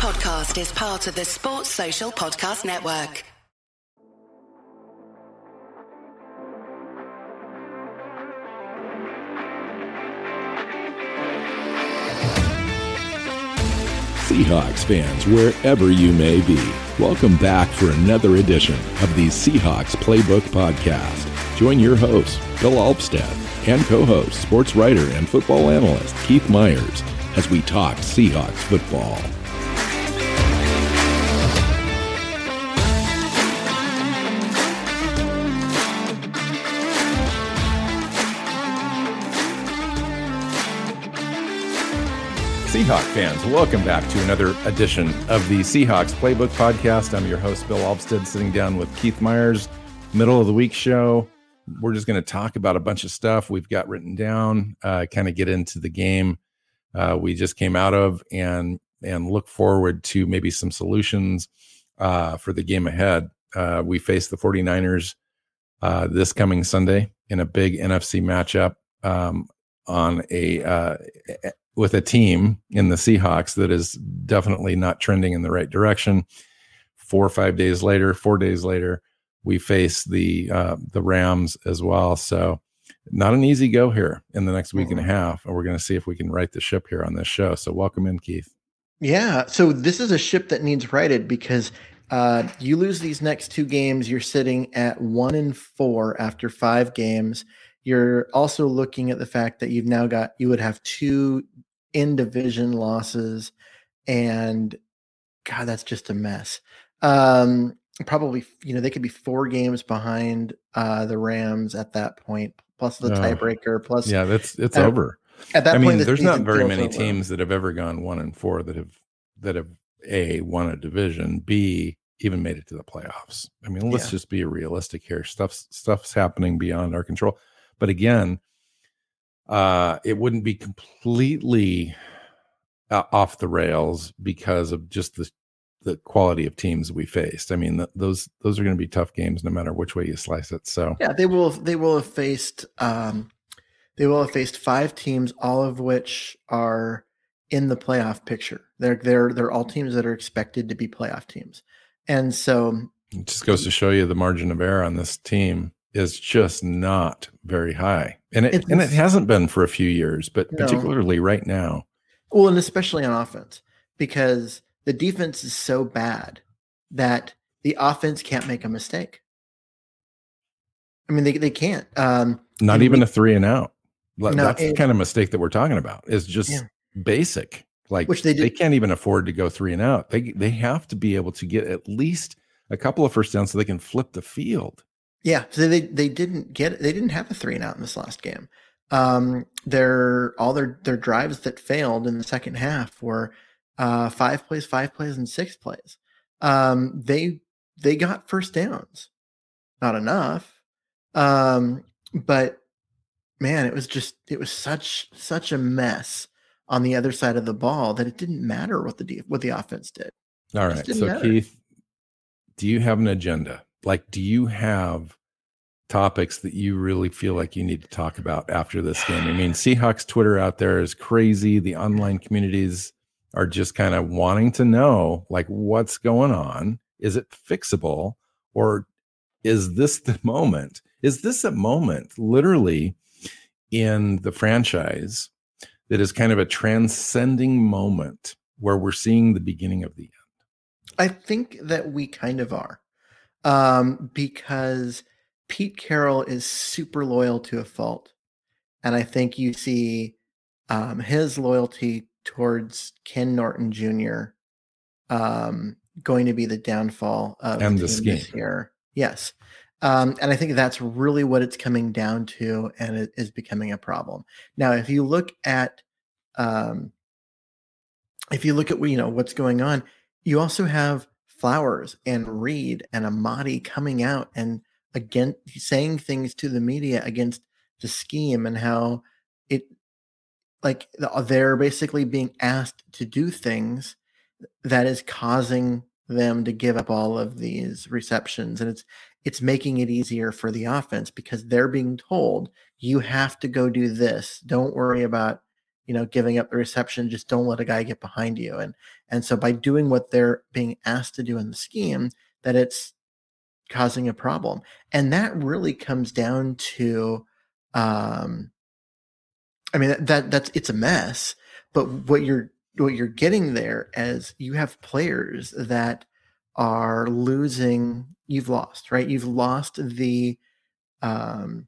podcast is part of the Sports Social Podcast Network. Seahawks fans, wherever you may be, welcome back for another edition of the Seahawks Playbook Podcast. Join your host, Bill Alvstad, and co host, sports writer and football analyst Keith Myers, as we talk Seahawks football. Seahawk fans, welcome back to another edition of the Seahawks Playbook Podcast. I'm your host, Bill Alvstad, sitting down with Keith Myers, middle of the week show. We're just going to talk about a bunch of stuff we've got written down, uh, kind of get into the game uh, we just came out of, and and look forward to maybe some solutions uh, for the game ahead. Uh, we face the 49ers uh, this coming Sunday in a big NFC matchup um, on a uh, with a team in the Seahawks that is definitely not trending in the right direction. Four or five days later, four days later, we face the uh, the Rams as well. So not an easy go here in the next week mm-hmm. and a mm-hmm. half, and we're going to see if we can right the ship here on this show. So welcome in, Keith. Yeah, so this is a ship that needs righted because uh, you lose these next two games, you're sitting at one and four after five games. You're also looking at the fact that you've now got you would have two in division losses, and God, that's just a mess. Um, probably, you know, they could be four games behind uh, the Rams at that point, plus the tiebreaker, plus yeah, that's it's at, over. At that I point, mean, there's not very many over. teams that have ever gone one and four that have that have a won a division, b even made it to the playoffs. I mean, let's yeah. just be realistic here. Stuff's stuff's happening beyond our control. But again, uh, it wouldn't be completely uh, off the rails because of just the the quality of teams we faced. I mean, th- those those are going to be tough games no matter which way you slice it. So yeah, they will they will have faced um, they will have faced five teams, all of which are in the playoff picture. They're they're they're all teams that are expected to be playoff teams, and so it just goes to show you the margin of error on this team is just not very high. And it and it hasn't been for a few years, but no. particularly right now. Well, and especially on offense, because the defense is so bad that the offense can't make a mistake. I mean, they, they can't. Um, not even we, a three and out. No, That's it, the kind of mistake that we're talking about. Is just yeah. basic. Like which they, they can't even afford to go three and out. They they have to be able to get at least a couple of first downs so they can flip the field. Yeah, so they they didn't get they didn't have a three and out in this last game. Um, their all their their drives that failed in the second half were uh, five plays, five plays, and six plays. Um, they they got first downs, not enough, um, but man, it was just it was such such a mess on the other side of the ball that it didn't matter what the what the offense did. All right, so matter. Keith, do you have an agenda? Like do you have topics that you really feel like you need to talk about after this game? I mean, Seahawks Twitter out there is crazy. The online communities are just kind of wanting to know like what's going on. Is it fixable or is this the moment? Is this a moment literally in the franchise that is kind of a transcending moment where we're seeing the beginning of the end? I think that we kind of are um, because Pete Carroll is super loyal to a fault. And I think you see um, his loyalty towards Ken Norton Jr. Um, going to be the downfall of and the scheme here. Yes. Um, and I think that's really what it's coming down to, and it is becoming a problem. Now, if you look at, um, if you look at you know what's going on, you also have Flowers and Reed and Amadi coming out and again saying things to the media against the scheme and how it like uh, they're basically being asked to do things that is causing them to give up all of these receptions and it's it's making it easier for the offense because they're being told you have to go do this. Don't worry about you know, giving up the reception. Just don't let a guy get behind you. And and so by doing what they're being asked to do in the scheme, that it's causing a problem. And that really comes down to um I mean that, that that's it's a mess, but what you're what you're getting there as you have players that are losing you've lost, right? You've lost the um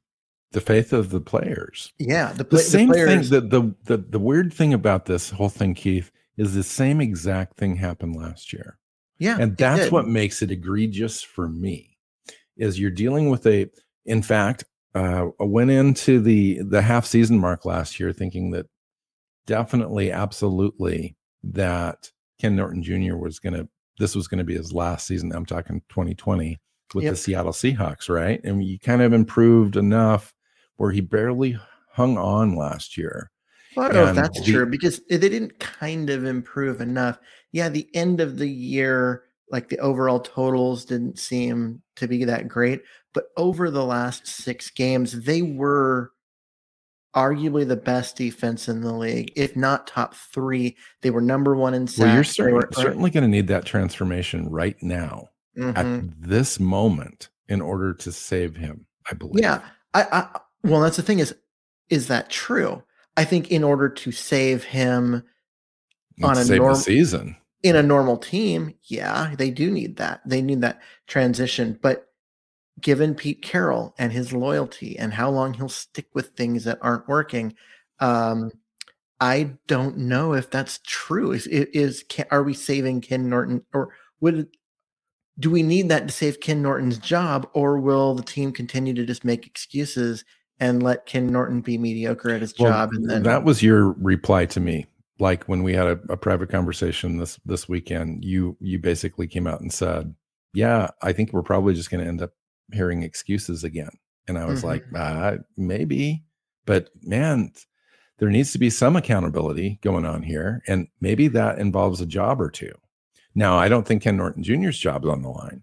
the faith of the players. Yeah, the, the same the players, thing. The, the the the weird thing about this whole thing, Keith, is the same exact thing happened last year. Yeah, and that's what makes it egregious for me. Is you're dealing with a. In fact, uh, I went into the the half season mark last year thinking that definitely, absolutely, that Ken Norton Jr. was going to. This was going to be his last season. I'm talking 2020 with yep. the Seattle Seahawks, right? And you kind of improved enough where he barely hung on last year. Well, I don't and know if that's the, true because they didn't kind of improve enough. Yeah, the end of the year, like the overall totals didn't seem to be that great, but over the last six games, they were arguably the best defense in the league, if not top three. They were number one in sacks. Well, you're certainly, were, certainly going to need that transformation right now mm-hmm. at this moment in order to save him. I believe. Yeah, I, I well, that's the thing is, is that true? I think in order to save him on a normal season in a normal team, yeah, they do need that. They need that transition. But given Pete Carroll and his loyalty and how long he'll stick with things that aren't working, um, I don't know if that's true. Is is are we saving Ken Norton or would do we need that to save Ken Norton's job, or will the team continue to just make excuses and let Ken Norton be mediocre at his well, job? And then that was your reply to me. Like when we had a, a, private conversation this this weekend, you you basically came out and said, "Yeah, I think we're probably just going to end up hearing excuses again." And I was mm-hmm. like, uh, "Maybe," but man, there needs to be some accountability going on here, and maybe that involves a job or two. Now, I don't think Ken Norton Jr.'s job is on the line,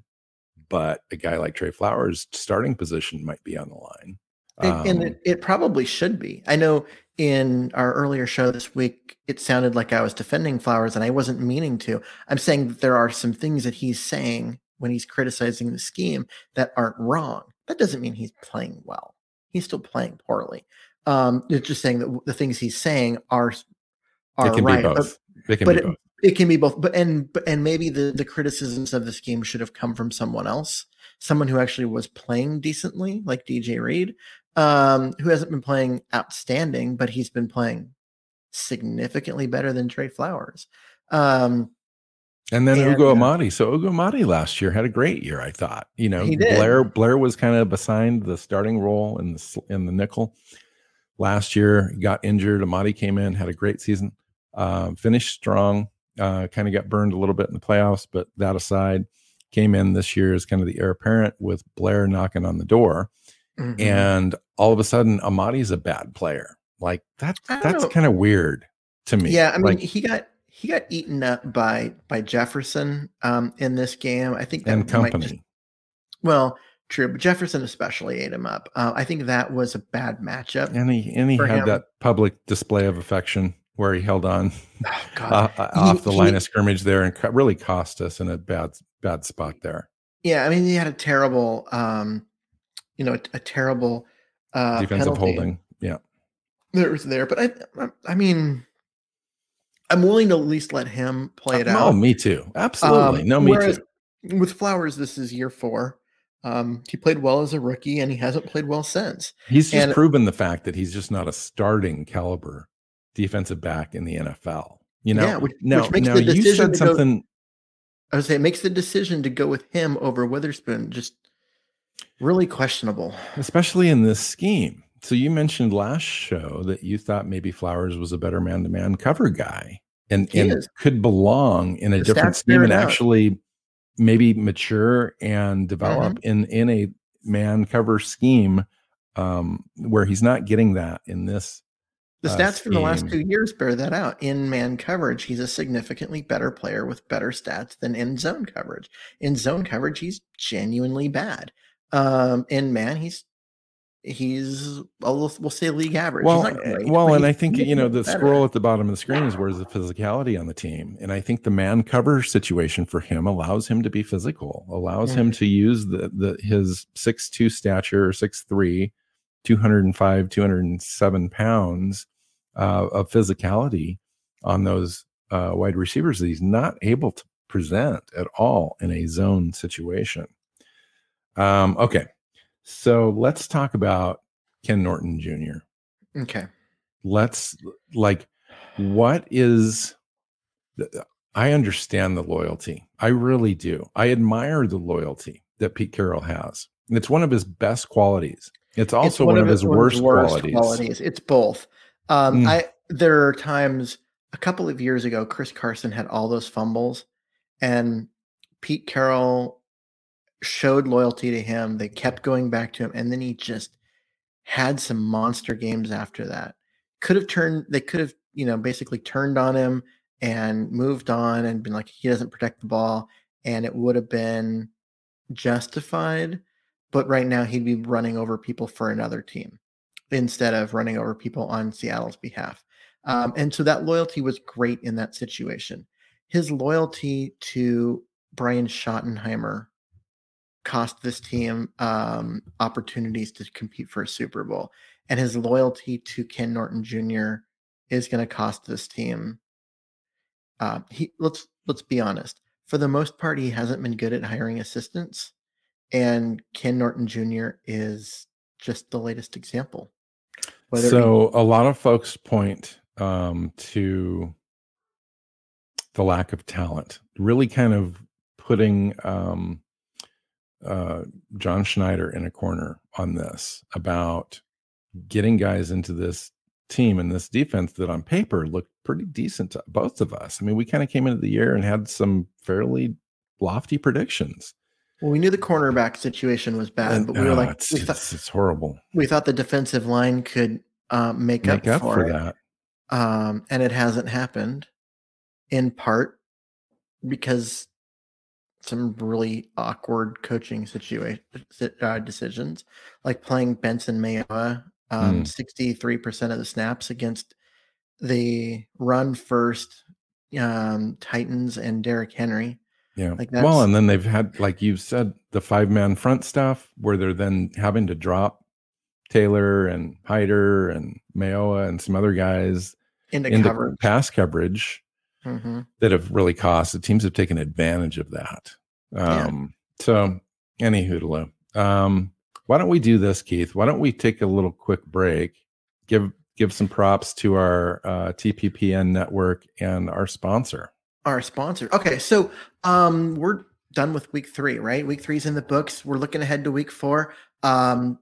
but a guy like Trey Flowers' starting position might be on the line. Um, and it, it, probably should be. I know in our earlier show this week, it sounded like I was defending Flowers, and I wasn't meaning to. I'm saying that there are some things that he's saying when he's criticizing the scheme that aren't wrong. That doesn't mean he's playing well. He's still playing poorly. Um, it's just saying that the things he's saying are are it can right. Be both. But, can but be both. It, it can be both. But and and maybe the the criticisms of the scheme should have come from someone else, someone who actually was playing decently, like DJ Reed, um, who hasn't been playing outstanding, but he's been playing significantly better than Trey Flowers. Um, and then and, Ugo Amadi. So Ugo Amadi last year had a great year, I thought. You know, Blair Blair was kind of assigned the starting role in the in the nickel. Last year, got injured. Amadi came in, had a great season, uh, finished strong. Uh, kind of got burned a little bit in the playoffs, but that aside, came in this year as kind of the heir apparent with Blair knocking on the door. Mm-hmm. And all of a sudden, Amadi's a bad player. Like that, that's kind of weird to me. Yeah, I mean, like, he got he got eaten up by by Jefferson um, in this game. I think that and company. Just, well, true, but Jefferson especially ate him up. Uh, I think that was a bad matchup. And he and he had him. that public display of affection where he held on oh, uh, uh, off he, the line he, of scrimmage there and really cost us in a bad bad spot there. Yeah, I mean, he had a terrible um, you know, a, a terrible uh, defensive holding. Yeah, there was there, but I, I mean, I'm willing to at least let him play it uh, out. Oh, me too. Absolutely. Um, no, me too. With Flowers, this is year four. Um, he played well as a rookie, and he hasn't played well since. He's just and, proven the fact that he's just not a starting caliber defensive back in the NFL. You know, yeah, which, now, which makes now the decision you said something. Go, I would say it makes the decision to go with him over Witherspoon just really questionable, especially in this scheme. So you mentioned last show that you thought maybe Flowers was a better man-to-man cover guy and, and could belong in a the different scheme and actually maybe mature and develop mm-hmm. in in a man cover scheme um, where he's not getting that in this. The uh, stats from the last two years bear that out. In man coverage, he's a significantly better player with better stats than in zone coverage. In zone coverage, he's genuinely bad. Um, and man, he's he's we'll, we'll say league average. Well, great, well, and I think you know the better. scroll at the bottom of the screen is where's the physicality on the team, and I think the man cover situation for him allows him to be physical, allows mm-hmm. him to use the the his six two stature, six three, 205, 207 pounds uh, of physicality on those uh, wide receivers that he's not able to present at all in a zone situation. Um, okay, so let's talk about Ken Norton Jr. Okay. Let's like, what is, I understand the loyalty. I really do. I admire the loyalty that Pete Carroll has. And it's one of his best qualities. It's also it's one, one, of his, his worst, worst qualities. qualities. It's both. Um, mm. I there are times a couple of years ago, Chris Carson had all those fumbles, and Pete Carroll showed loyalty to him. They kept going back to him, and then he just had some monster games after that. Could have turned. They could have, you know, basically turned on him and moved on and been like, he doesn't protect the ball, and it would have been justified. But right now, he'd be running over people for another team instead of running over people on Seattle's behalf. Um, and so that loyalty was great in that situation. His loyalty to Brian Schottenheimer cost this team um, opportunities to compete for a Super Bowl. And his loyalty to Ken Norton Jr. is going to cost this team. Uh, he let's let's be honest. For the most part, he hasn't been good at hiring assistants, and Ken Norton Jr. is just the latest example. Whether so, he- a lot of folks point um, to the lack of talent, really kind of putting um, uh, John Schneider in a corner on this about getting guys into this team and this defense that on paper looked pretty decent to both of us. I mean, we kind of came into the year and had some fairly lofty predictions. Well, we knew the cornerback situation was bad, and, but we were uh, like, it's, we thought, it's, it's, horrible. We thought the defensive line could uh, make, make, up, up for, for that um, and it hasn't happened in part because some really awkward coaching situation uh, decisions, like playing Benson Mayowa um, mm. 63% of the snaps against the run first um, Titans and Derrick Henry. Yeah. Like well, and then they've had, like you've said, the five man front stuff where they're then having to drop Taylor and Hyder and Mayowa and some other guys into, into coverage. pass coverage mm-hmm. that have really cost. The teams have taken advantage of that. Um, yeah. So, any hoodaloo. Um, why don't we do this, Keith? Why don't we take a little quick break? Give give some props to our uh, TPPN network and our sponsor. Our sponsor. Okay, so um, we're done with week three, right? Week three's in the books. We're looking ahead to week four. Um,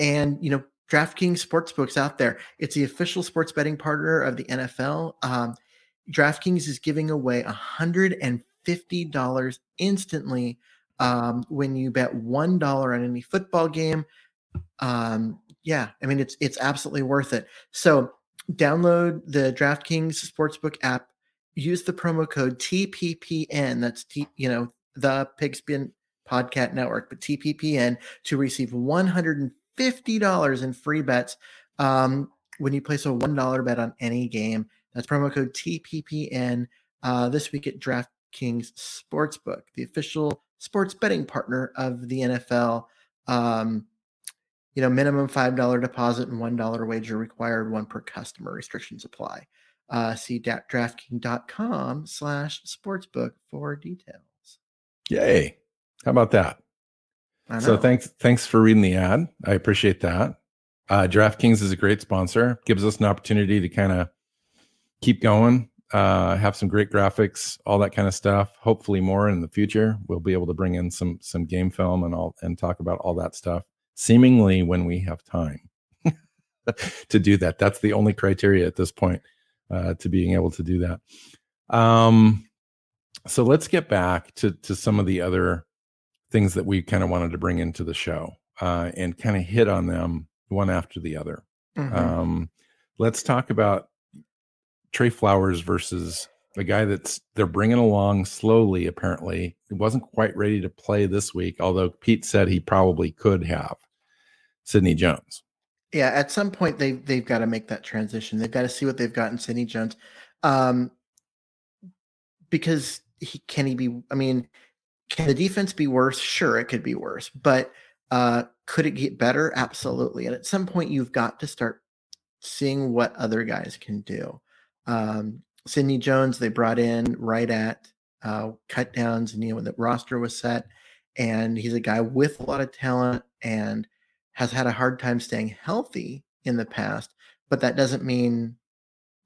and you know, DraftKings Sportsbooks out there. It's the official sports betting partner of the NFL. Um, DraftKings is giving away $150 instantly um, when you bet one dollar on any football game. Um, yeah, I mean it's it's absolutely worth it. So download the DraftKings Sportsbook app. Use the promo code TPPN. That's T, you know the Pigskin Podcast Network, but TPPN to receive 150 $50 in free bets um, when you place a $1 bet on any game. That's promo code TPPN uh, this week at DraftKings Sportsbook, the official sports betting partner of the NFL. Um, you know, minimum $5 deposit and $1 wager required, one per customer. Restrictions apply. Uh, see DraftKings.com slash sportsbook for details. Yay. How about that? So thanks thanks for reading the ad. I appreciate that. Uh, DraftKings is a great sponsor. Gives us an opportunity to kind of keep going, uh, have some great graphics, all that kind of stuff. Hopefully more in the future. We'll be able to bring in some some game film and all and talk about all that stuff. Seemingly when we have time to do that. That's the only criteria at this point uh, to being able to do that. Um, so let's get back to to some of the other things that we kind of wanted to bring into the show uh, and kind of hit on them one after the other. Mm-hmm. Um, let's talk about Trey Flowers versus a guy that's they're bringing along slowly. Apparently, he wasn't quite ready to play this week, although Pete said he probably could have. Sidney Jones. Yeah, at some point they they've got to make that transition. They've got to see what they've got in Sidney Jones, um, because he can he be? I mean, can the defense be worse? Sure, it could be worse, but uh, could it get better? Absolutely. And at some point, you've got to start seeing what other guys can do. Um, Sidney Jones, they brought in right at uh, cut downs, and you know when the roster was set, and he's a guy with a lot of talent and has had a hard time staying healthy in the past. But that doesn't mean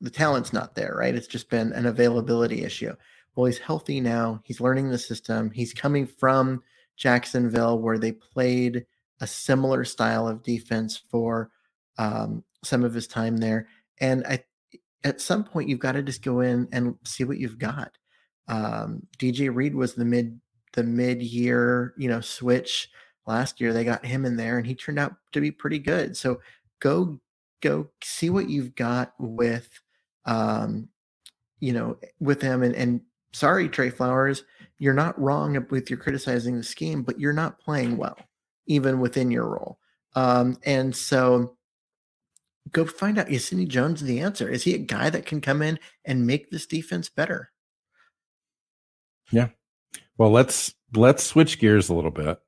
the talent's not there, right? It's just been an availability issue. Well, he's healthy now. He's learning the system. He's coming from Jacksonville, where they played a similar style of defense for um, some of his time there. And I at some point you've got to just go in and see what you've got. Um, DJ Reed was the mid the mid year you know switch last year. They got him in there, and he turned out to be pretty good. So go go see what you've got with um, you know with him. And, and sorry, Trey Flowers, you're not wrong with your criticizing the scheme, but you're not playing well even within your role. Um, and so go find out is Sidney Jones the answer? Is he a guy that can come in and make this defense better? Yeah. Well, let's let's switch gears a little bit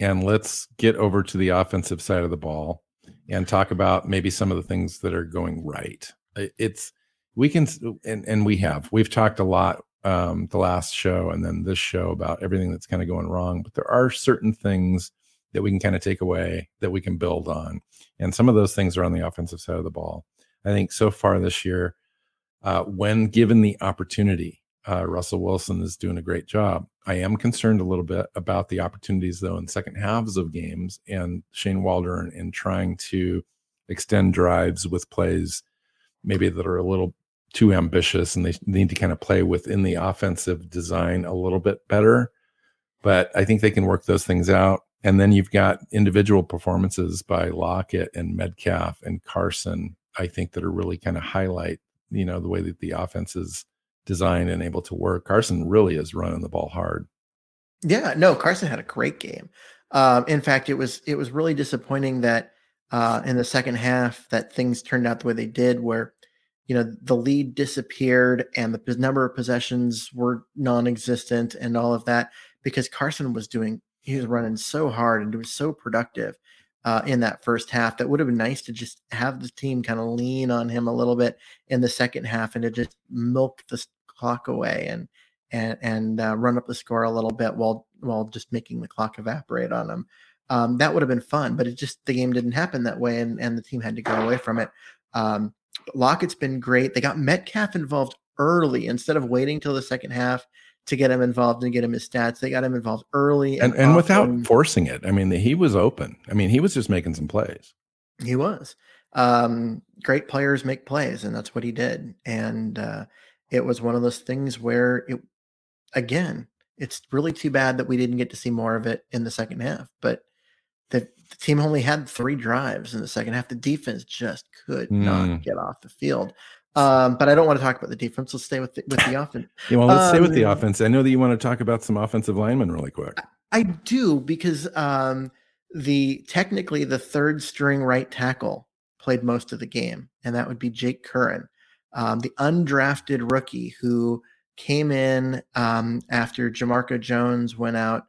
and let's get over to the offensive side of the ball and talk about maybe some of the things that are going right. It's we can and and we have we've talked a lot um the last show and then this show about everything that's kind of going wrong, but there are certain things that we can kind of take away that we can build on. And some of those things are on the offensive side of the ball. I think so far this year, uh, when given the opportunity, uh, Russell Wilson is doing a great job. I am concerned a little bit about the opportunities, though, in second halves of games and Shane Waldron in trying to extend drives with plays maybe that are a little too ambitious and they need to kind of play within the offensive design a little bit better. But I think they can work those things out. And then you've got individual performances by Lockett and Metcalf and Carson, I think that are really kind of highlight, you know, the way that the offense is designed and able to work. Carson really is running the ball hard. Yeah, no, Carson had a great game. Um, in fact, it was it was really disappointing that uh, in the second half that things turned out the way they did, where you know the lead disappeared and the number of possessions were non-existent and all of that because Carson was doing he was running so hard and was so productive uh, in that first half. That would have been nice to just have the team kind of lean on him a little bit in the second half and to just milk the clock away and and and uh, run up the score a little bit while while just making the clock evaporate on him. Um, that would have been fun, but it just the game didn't happen that way, and and the team had to go away from it. Um, Lockett's been great. They got Metcalf involved early instead of waiting till the second half to get him involved and get him his stats. They got him involved early and, and, and without forcing it. I mean, he was open. I mean, he was just making some plays. He was. Um, great players make plays, and that's what he did. And uh, it was one of those things where it, again, it's really too bad that we didn't get to see more of it in the second half. But the, the team only had three drives in the second half. The defense just could mm. not get off the field. Um, but I don't want to talk about the defense. Let's stay with the, with the offense. yeah, well, let's um, stay with the um, offense. I know that you want to talk about some offensive linemen really quick. I do because um, the technically the third string right tackle played most of the game, and that would be Jake Curran, um, the undrafted rookie who came in um, after Jamarco Jones went out.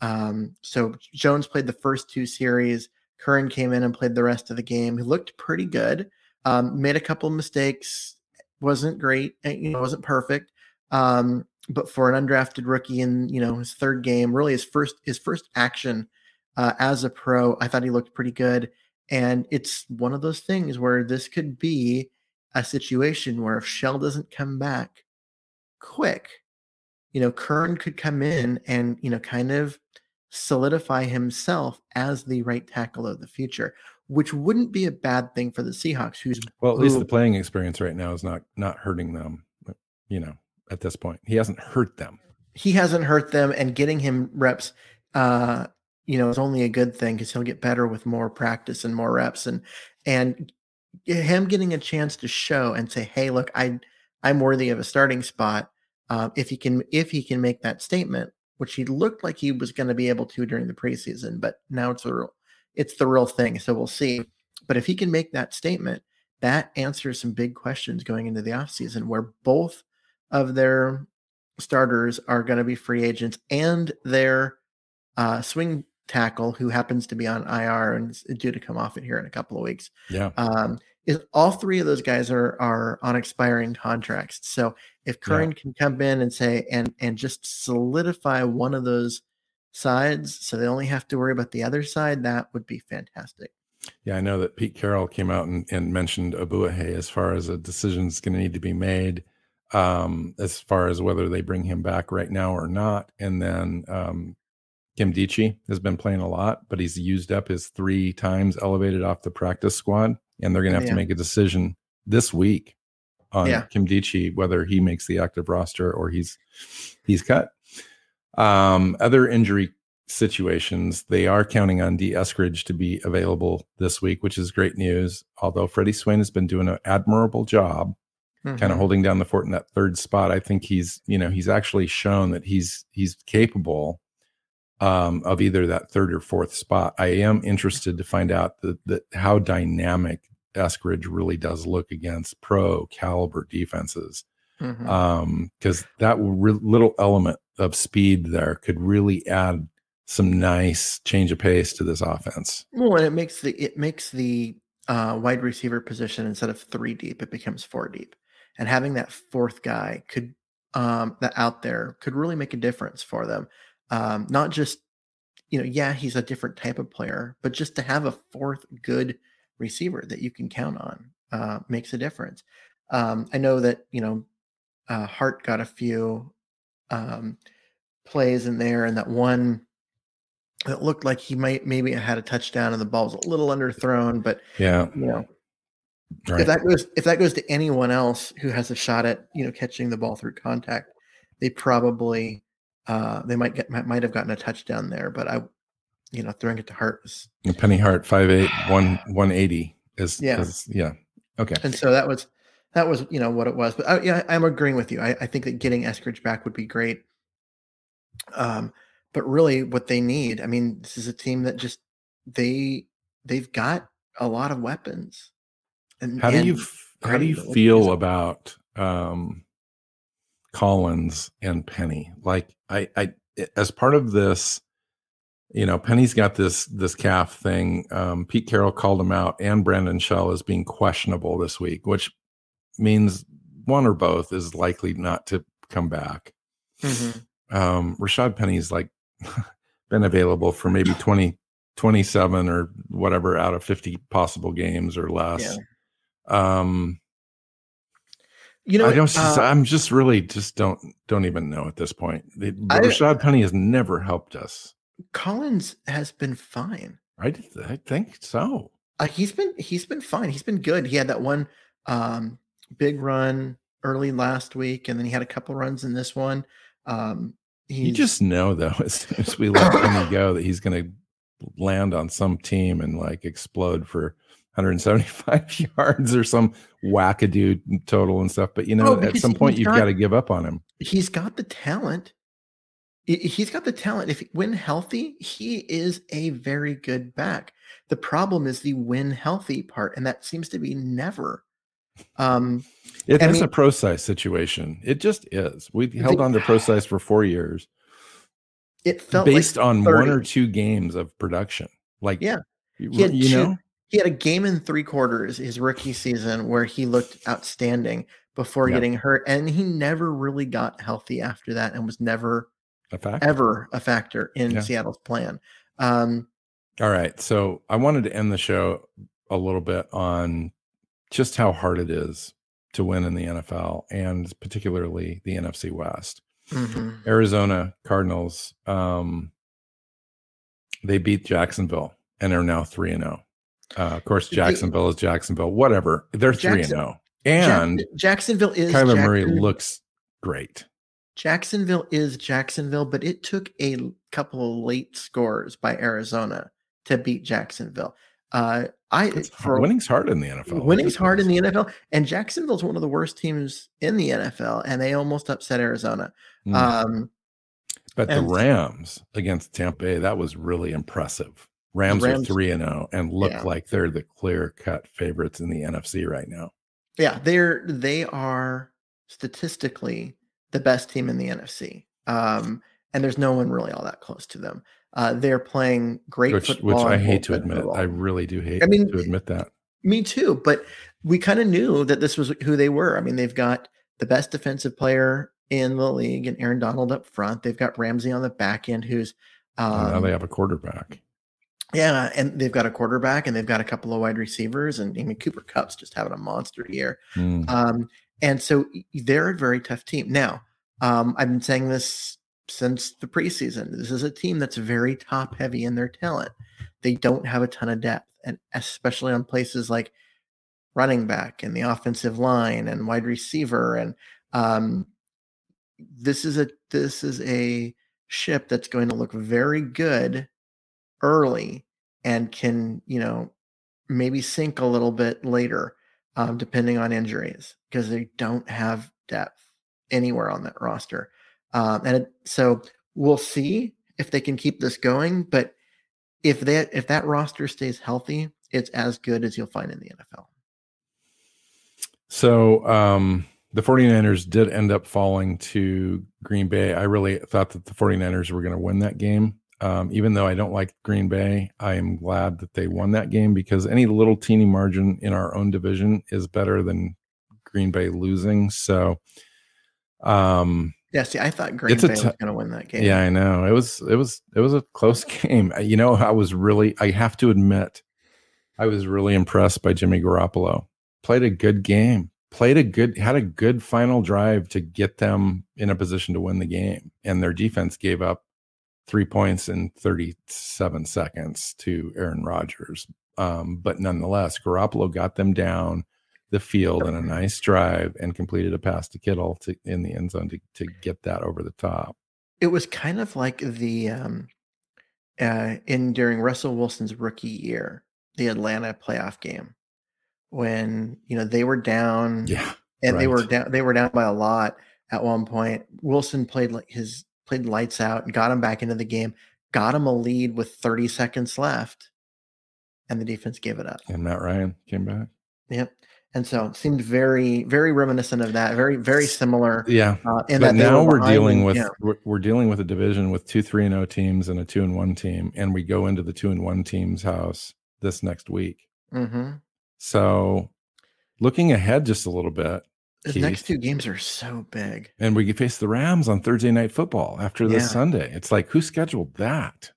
Um, so Jones played the first two series. Curran came in and played the rest of the game. He looked pretty good. Um, made a couple mistakes, wasn't great, eh, you know, wasn't perfect. Um, but for an undrafted rookie in you know his third game, really his first his first action uh, as a pro, I thought he looked pretty good. And it's one of those things where this could be a situation where if Shell doesn't come back quick, you know, Curran could come in and you know kind of solidify himself as the right tackle of the future which wouldn't be a bad thing for the Seahawks. Who's well, at least the playing experience right now is not not hurting them. You know, at this point, he hasn't hurt them. He hasn't hurt them, and getting him reps, uh, you know, is only a good thing because he'll get better with more practice and more reps, and and him getting a chance to show and say, "Hey, look, I I'm worthy of a starting spot." Uh, if he can, if he can make that statement, which he looked like he was going to be able to during the preseason, but now it's a it's the real thing. So we'll see. But if he can make that statement, that answers some big questions going into the offseason where both of their starters are going to be free agents and their uh, swing tackle, who happens to be on IR and is due to come off it here in a couple of weeks. Yeah. Um, is all three of those guys are are on expiring contracts. So if Curran yeah. can come in and say and and just solidify one of those sides, so they only have to worry about the other side, that would be fantastic. Yeah, I know that Pete Carroll came out and, and mentioned Ogbuehi as far as a decision is going to need to be made um, as far as whether they bring him back right now or not. And then um, Nkemdiche has been playing a lot, but he's used up his three times elevated off the practice squad, and they're going to have yeah. to make a decision this week on yeah. Nkemdiche whether he makes the active roster or he's he's cut. Um, other injury situations, they are counting on Dee Eskridge to be available this week, which is great news. Although Freddie Swain has been doing an admirable job mm-hmm. kind of holding down the fort in that third spot. I think he's, you know, he's actually shown that he's he's capable um, of either that third or fourth spot. I am interested to find out that that how dynamic Eskridge really does look against pro caliber defenses. Mm-hmm. Um, because that re- little element of speed there could really add some nice change of pace to this offense. Well, and it makes the it makes the uh, wide receiver position instead of three deep, it becomes four deep and having that fourth guy could um, that out there could really make a difference for them. Um, not just you know, yeah, he's a different type of player, but just to have a fourth good receiver that you can count on uh, makes a difference. Um, I know that you know uh, Hart got a few um, plays in there, and that one that looked like he might maybe had a touchdown, and the ball was a little underthrown, but yeah, you know, Right. If that goes if that goes to anyone else who has a shot at you know catching the ball through contact, they probably uh, they might get might, might have gotten a touchdown there. But I, you know, throwing it to Hart was Penny Hart five eight one one eighty is yeah is, yeah okay. And so that was that was you know what it was. But I, yeah, I'm agreeing with you. I, I think that getting Eskridge back would be great. Um, but really, what they need, I mean, this is a team that just they they've got a lot of weapons and, how do you how do you feel about um, Collins and Penny? Like I, I as part of this, you know, Penny's got this this calf thing. Um, Pete Carroll called him out, and Brandon Shell as being questionable this week, which means one or both is likely not to come back. Mm-hmm. Um, Rashad Penny's like been available for maybe 20, 27 or whatever out of 50 possible games or less. Yeah. Um, you know, I don't. Uh, I'm just really just don't don't even know at this point. The, I, Rashad Penny has never helped us. Collins has been fine. I I think so. Uh, he's been he's been fine. He's been good. He had that one um, big run early last week, and then he had a couple runs in this one. Um, you just know though, as soon as we let him go, that he's going to land on some team and like explode for 175 yards or some wackadoo total and stuff. But you know, oh, at some point you've got, got to give up on him. He's got the talent. He's got the talent. If when healthy, he is a very good back. The problem is the when healthy part, and that seems to be never. Um, it is mean, a Prosise situation. It just is. We held the, on to Prosise for four years. It felt based like on one or two games of production. Like yeah, he had you two, know he had a game in three quarters his rookie season where he looked outstanding before yep. getting hurt, and he never really got healthy after that, and was never a factor. ever a factor in yeah. Seattle's plan. Um, All right, so I wanted to end the show a little bit on just how hard it is to win in the NFL, and particularly the NFC West. Mm-hmm. Arizona Cardinals, um, they beat Jacksonville and are now three and zero. Oh. Uh, of course, Jacksonville is Jacksonville. Whatever. They're three and zero. And Jacksonville is Kyler Murray looks great. Jacksonville is Jacksonville, but it took a couple of late scores by Arizona to beat Jacksonville. Uh, I for, winning's hard in the NFL. Winning's hard in the NFL, and Jacksonville's one of the worst teams in the NFL, and they almost upset Arizona. Mm. Um, but the Rams against Tampa Bay, that was really impressive Rams, Rams- are three and zero and look Yeah. like they're the clear cut favorites in the NFC right now. Yeah, they're they are statistically the best team in the NFC. Um, and there's no one really all that close to them. Uh, they're playing great Which, football. which I hate to admit. football. I really do hate I mean, to admit that. Me too, but we kind of knew that this was who they were. I mean, they've got the best defensive player in the league and Aaron Donald up front. They've got Ramsey on the back end, who's um, now they have a quarterback. yeah, and they've got a quarterback and they've got a couple of wide receivers, and I mean Cooper Kupp's just having a monster year. Mm. Um, and so they're a very tough team. Now, um, I've been saying this since the preseason. This is a team that's very top heavy in their talent. They don't have a ton of depth, and especially on places like running back and the offensive line and wide receiver. And um, this is a this is a ship that's going to look very good early and can you know maybe sink a little bit later um, depending on injuries because they don't have depth anywhere on that roster. Um, and it, so we'll see if they can keep this going. But if that if that roster stays healthy, it's as good as you'll find in the NFL. So um, the 49ers did end up falling to Green Bay. I really thought that the 49ers were going to win that game. Um, even though I don't like Green Bay, I am glad that they won that game because any little teeny margin in our own division is better than Green Bay losing. So, um, Yeah, see, I thought Green Bay t- was going to win that game. yeah, I know it was it was it was a close game. You know, I was really I have to admit, I was really impressed by Jimmy Garoppolo. Played a good game. Played a good had a good final drive to get them in a position to win the game, and their defense gave up three points in 37 seconds to Aaron Rodgers. Um, but nonetheless, Garoppolo got them down the field in a nice drive and completed a pass to Kittle to in the end zone to, to get that over the top. It was kind of like the um, uh, in during Russell Wilson's rookie year, the Atlanta playoff game, when you know they were down Yeah. and they were down they were down by a lot at one point wilson played like his played lights out and got him back into the game got him a lead with 30 seconds left and the defense gave it up And Matt Ryan came back. yep and so it seemed very very reminiscent of that very very similar Yeah. uh, in but that now were behind dealing with yeah. we're, we're dealing with a division with two three and O teams and a two and one team, and we go into the two and one team's house this next week. Mhm. So looking ahead just a little bit, the next two games are so big and we face the Rams on Thursday night football after this Yeah. Sunday. It's like who scheduled that?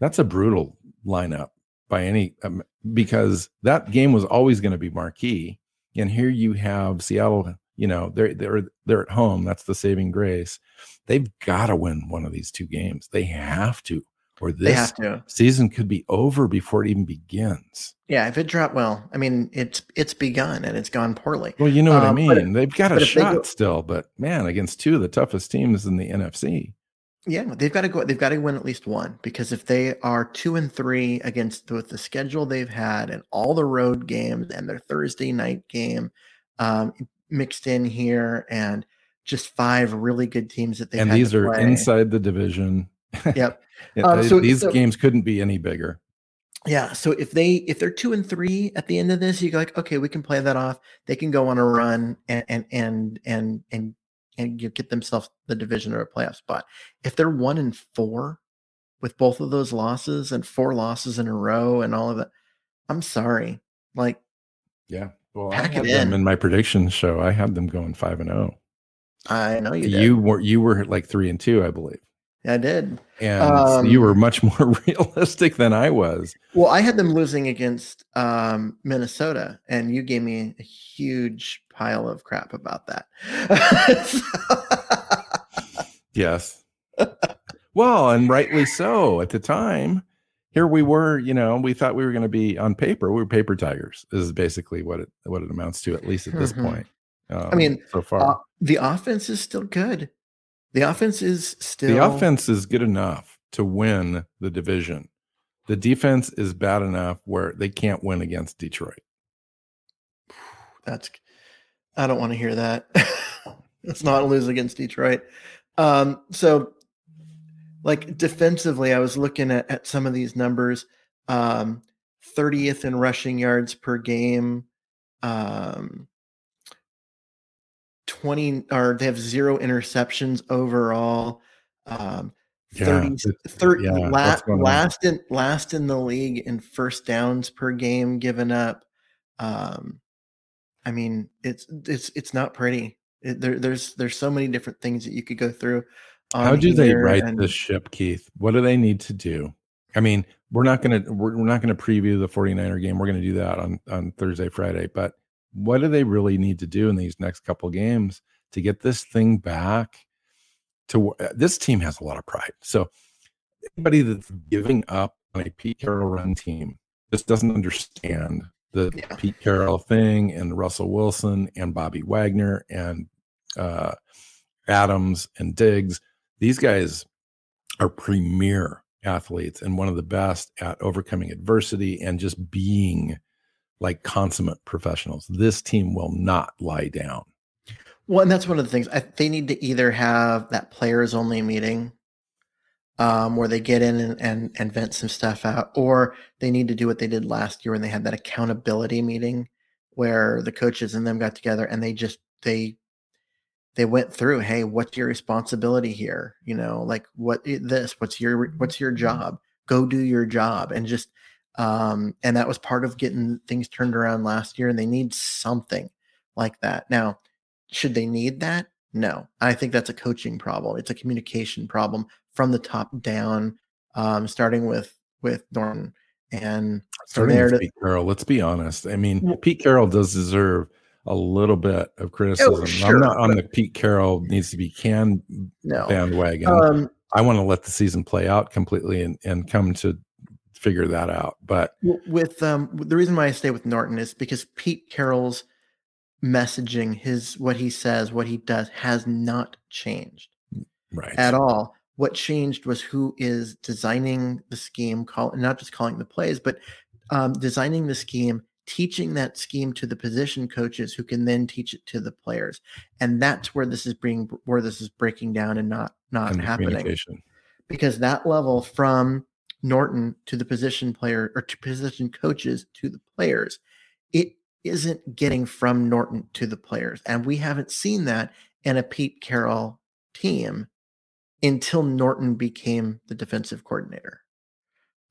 That's a brutal lineup by any um, because that game was always going to be marquee, and here you have Seattle. You know they're they're they're at home. That's the saving grace. They've got to win one of these two games. They have to, or this season could be over before it even begins. yeah if it dropped well i mean it's it's begun and it's gone poorly Well, you know what I Um, mean. if- They've got a shot go- still, but man, against two of the toughest teams in the NFC. Yeah, they've got to go. They've got to win at least one because if they are two and three against with the schedule they've had and all the road games and their Thursday night game um, mixed in here and just five really good teams that they've and these are play. inside the division. Yep. Um, so- these so- games couldn't be any bigger. Yeah. So if they if they're two and three at the end of this, you go like, okay, we can play that off. They can go on a run and and and and and and you get themselves the division or a playoff spot. If they're one and four with both of those losses and four losses in a row and all of that, I'm sorry. Like Yeah. Well, I Pack had it them in. in my predictions, show. I had them going five and zero. I know you You, were you were like three and two, I believe, I did. and you Um, were much more realistic than I was. Well, I had them losing against um, Minnesota, and you gave me a huge pile of crap about that. Yes. well, and rightly so. At the time, here we were. You know, we thought we were going to be on paper. We were paper tigers. This is basically what it what it amounts to, at least at this Mhm. point. Um, mean, so far. Uh, the offense is still good. The offense is still the offense is good enough to win the division. The defense is bad enough where they can't win against Detroit. That's I don't want to hear that. Let's not lose against Detroit. Um, so like defensively, I was looking at, at some of these numbers. um, 30th in rushing yards per game. Um, 20 or they have zero interceptions overall. Um, Yeah, 30, it's- 30 yeah, la- what's going on? last in last in the league in first downs per game given up. Um, I mean, it's it's it's not pretty. It, there, there's there's so many different things that you could go through. How do they right and- this ship, Keith? What do they need to do? I mean, we're not going to we're, we're not going to preview the 49er game. We're going to do that on on Thursday, Friday. But what do they really need to do in these next couple games to get this thing back to this team has a lot of pride. So anybody that's giving up on a Pete Carroll run team just doesn't understand the Yeah. Pete Carroll thing and Russell Wilson and Bobby Wagner and uh, Adams and Diggs. These guys are premier athletes and one of the best at overcoming adversity and just being like consummate professionals. This team will not lie down. Well, and that's one of the things. I, they need to either have that players only meeting um, where they get in and, and, and vent some stuff out, or they need to do what they did last year when they had that accountability meeting where the coaches and them got together and they just they they went through hey what's your responsibility here? You know like what this what's your what's your job? Go do your job. And just um and that was part of getting things turned around last year and they need something like that. Now should they need that? No. I think that's a coaching problem. It's a communication problem from the top down um starting with with norton. And from Starting there with to Pete Carroll, let's be honest. I mean, Pete Carroll does deserve a little bit of criticism. Oh, sure, I'm not on the Pete Carroll needs to be canned no. bandwagon. um I want to let the season play out completely and, and come to figure that out. But with um the reason why I stay with Norton is because Pete Carroll's messaging, his what he says, what he does has not changed right. at all. What changed was who is designing the scheme, call not just calling the plays, but um, designing the scheme, teaching that scheme to the position coaches who can then teach it to the players, and that's where this is being where this is breaking down and not not And happening because that level from Norton to the position player or to position coaches to the players, it isn't getting from Norton to the players. And we haven't seen that in a Pete Carroll team until Norton became the defensive coordinator.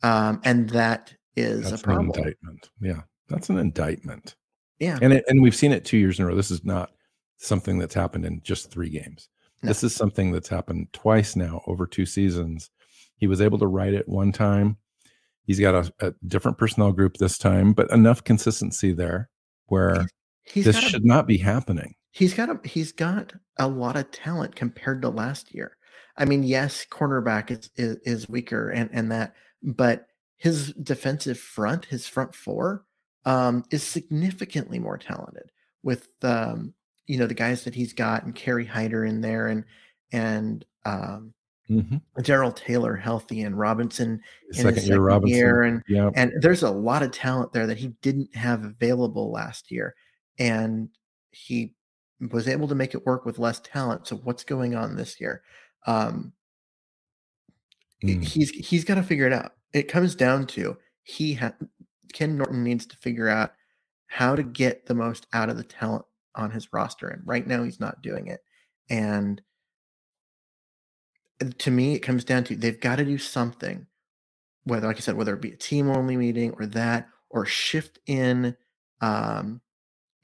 Um, and that is That's a problem. indictment. Yeah. That's an indictment. Yeah. And it, and we've seen it two years in a row. This is not something that's happened in just three games. No. This is something that's happened twice now over two seasons. He was able to write it one time. He's got a, a different personnel group this time, but enough consistency there where He's this a should not be happening. He's got a he's got a lot of talent compared to last year. I mean, yes, cornerback is is, is weaker and and that, but his defensive front, his front four, um, is significantly more talented with um, you know the guys that he's got and Kerry Hyder in there and and um, Mhm. Darrell Taylor healthy and Robinson in Second year, second Robinson. year and yeah. and there's a lot of talent there that he didn't have available last year and he was able to make it work with less talent so what's going on this year um Mm. he's he's got to figure it out it comes down to he ha- ken norton needs to figure out how to get the most out of the talent on his roster and right now he's not doing it and to me it comes down to they've got to do something whether like i said whether it be a team only meeting or that or shift in um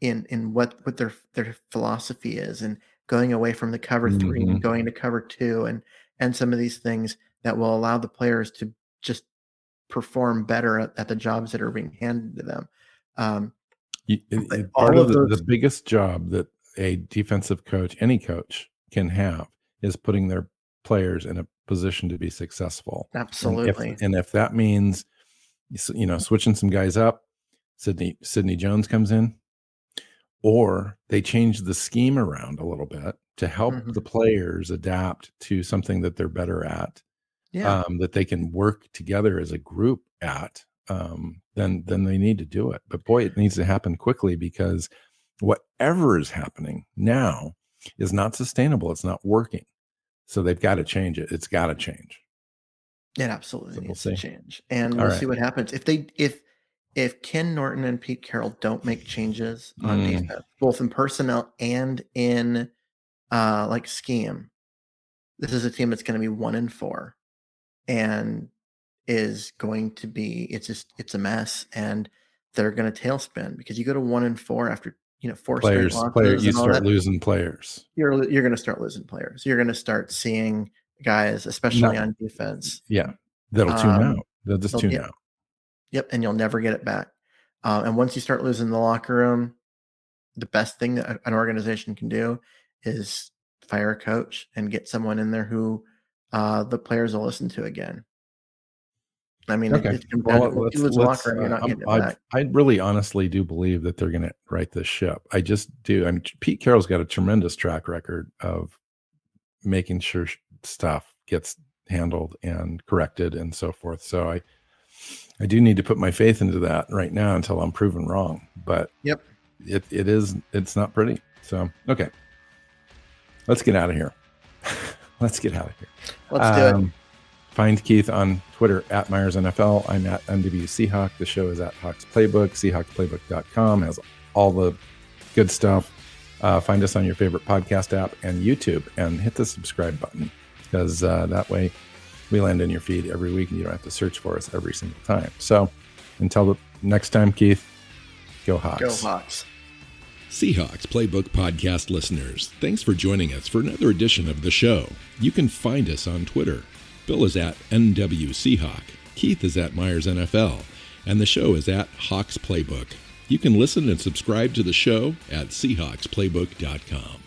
in in what what their their philosophy is and going away from the cover 3 Mhm. and going to cover 2 and and some of these things that will allow the players to just perform better at, at the jobs that are being handed to them um You- it- it- part of the, those- the biggest job that a defensive coach, any coach, can have is putting their players in a position to be successful. And if- absolutely And if, that means, you know, switching some guys up, Sidney Sidney Jones comes in, or they change the scheme around a little bit to help Mhm. the players adapt to something that they're better at yeah um, that they can work together as a group at, um, then then they need to do it. But boy, it needs to happen quickly because whatever is happening now is not sustainable. It's not working. So they've got to change it. It's got to change. It absolutely So we'll needs see. to change, and All we'll right. see what happens if they if if Ken Norton and Pete Carroll don't make changes on Mm. defense, both in personnel and in uh like scheme. This is a team that's going to be one and four, and is going to be it's just it's a mess, and they're going to tailspin because you go to one and four after you know four Players, straight losses players, you start that, losing players. you're you're going to start losing players. You're going to start seeing guys, especially on defense, Yeah, that'll tune Um, out. They'll just tune get- out. Yep, and you'll never get it back. Uh, and once you start losing the locker room, the best thing that an organization can do is fire a coach and get someone in there who uh, the players will listen to again. I mean, Okay. it, Well, let's, you lose the let's, locker room, you're uh, not getting it I. I really honestly do believe that they're going to right this ship. I just do. I mean, Pete Carroll's got a tremendous track record of making sure stuff gets handled and corrected and so forth. So I, I do need to put my faith into that right now until I'm proven wrong. But Yep. it, it is, it's not pretty. So, okay. Let's get out of here. Let's get out of here. Let's do it. Find Keith on Twitter at Myers NFL. I'm at NW Seahawk. The show is at Hawks Playbook. SeahawksPlaybook.com has all the good stuff. Uh, find us on your favorite podcast app and YouTube and hit the subscribe button because uh, that way we land in your feed every week and you don't have to search for us every single time. So until the next time, Keith, go Hawks. Go Hawks. Seahawks Playbook Podcast listeners, thanks for joining us for another edition of the show. You can find us on Twitter. Bill is at NW Seahawk, Keith is at Myers NFL, and the show is at Hawks Playbook. You can listen and subscribe to the show at SeahawksPlaybook.com.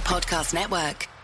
Podcast Network.